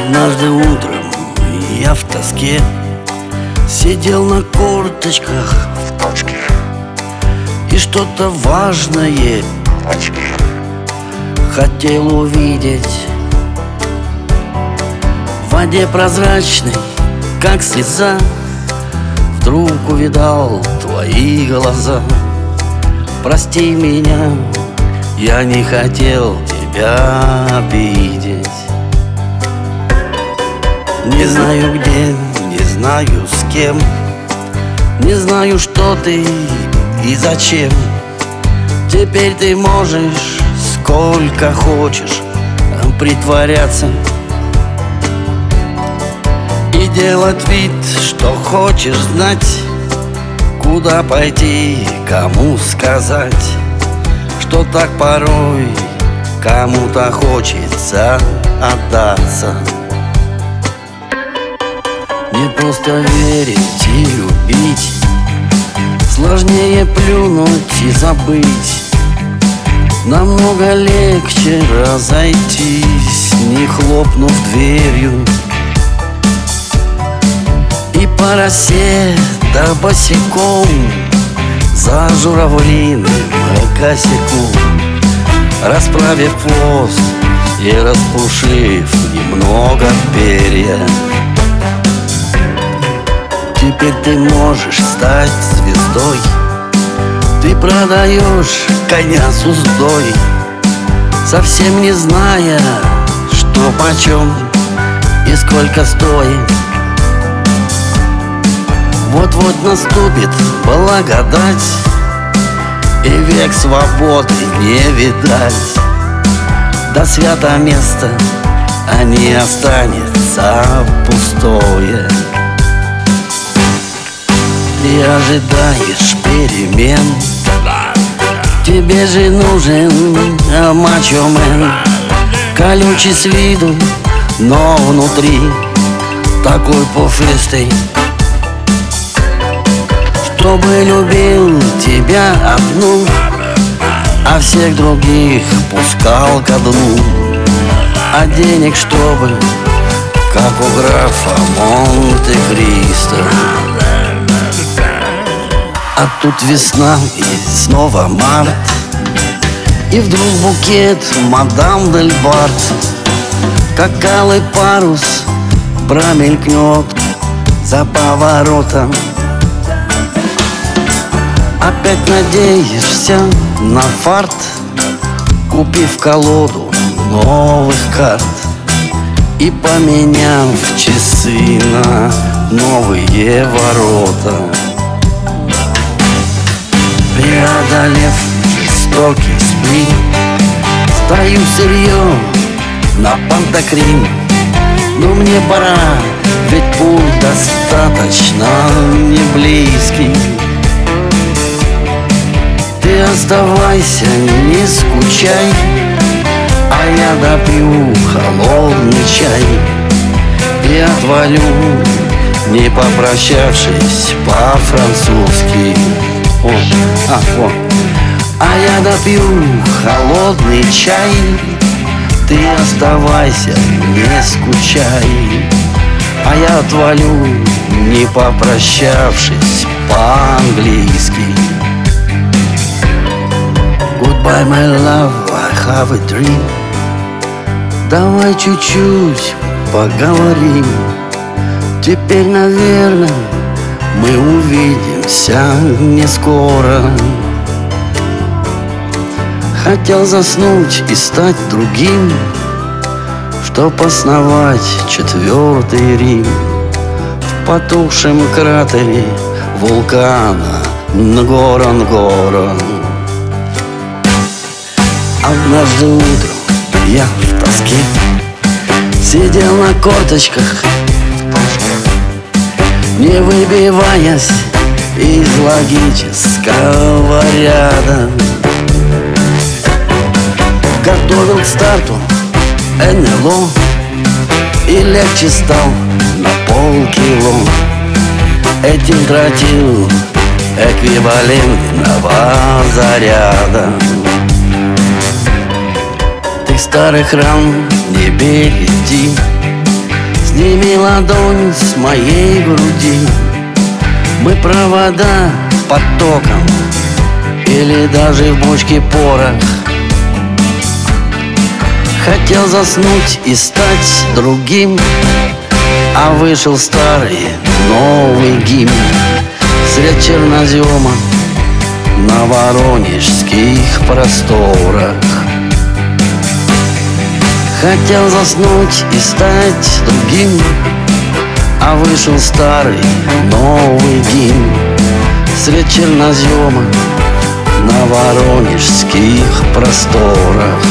Однажды утром я в тоске Сидел на корточках. В точке И что-то важное в очке хотел увидеть. В воде прозрачной, как слеза Вдруг увидал твои глаза. Прости меня, я не хотел тебя обидеть Не знаю где, не знаю с кем. Не знаю, что ты и зачем. Теперь ты можешь сколько хочешь притворяться И делать вид, что хочешь знать Куда пойти, кому сказать Что так порой кому-то хочется отдаться Не просто верить и любить. Сложнее плюнуть и забыть. Намного легче разойтись, не хлопнув дверью. И по росе да босиком За журавлиным косяком. Расправив хвост и распушив немного перья Теперь ты можешь стать звездой. Ты продаешь коня с уздой Совсем не зная, что почем и сколько стоит. Вот-вот наступит благодать И век свободы не видать. До свято места, а не останется пустое ты ожидаешь перемен? Тебе же нужен мачо-мен Колючий с виду, но внутри Такой пушистый. Чтобы любил тебя одну А всех других пускал ко дну. А денег чтобы Как у графа Монте-Кристо а тут весна и снова март. И вдруг букет мадам Дель Барт Как алый парус промелькнет за поворотом. Опять надеешься на фарт Купив колоду новых карт. И поменяв часы на новые ворота Преодолев жестокий сплин Стою сырьем на пантокрин. Но мне пора, ведь путь достаточно не близкий. Ты оставайся, не скучай А я допью холодный чай И отвалю, не попрощавшись по-французски о, а, о. А я допью холодный чай. Ты оставайся, не скучай. А я отвалю, не попрощавшись по-английски. Goodbye, my love, I have a dream. Давай чуть-чуть поговорим. Теперь, наверное, мы увидимся не скоро. Хотел заснуть и стать другим Чтоб основать четвертый Рим. В потухшем кратере вулкана Нгора-Нгора Однажды утром я в тоске Сидел на корточках не выбиваясь из логического ряда. Готовил к старту НЛО И легче стал на полкило. Этим тратил эквивалентного заряда. Ты старых ран не береги Сними ладонь с моей груди. Мы провода под током Или даже в бочке порох. Хотел заснуть и стать другим А вышел старый новый гимн. Средь чернозема на воронежских просторах Хотел заснуть и стать другим А вышел старый новый гимн Средь чернозема на воронежских просторах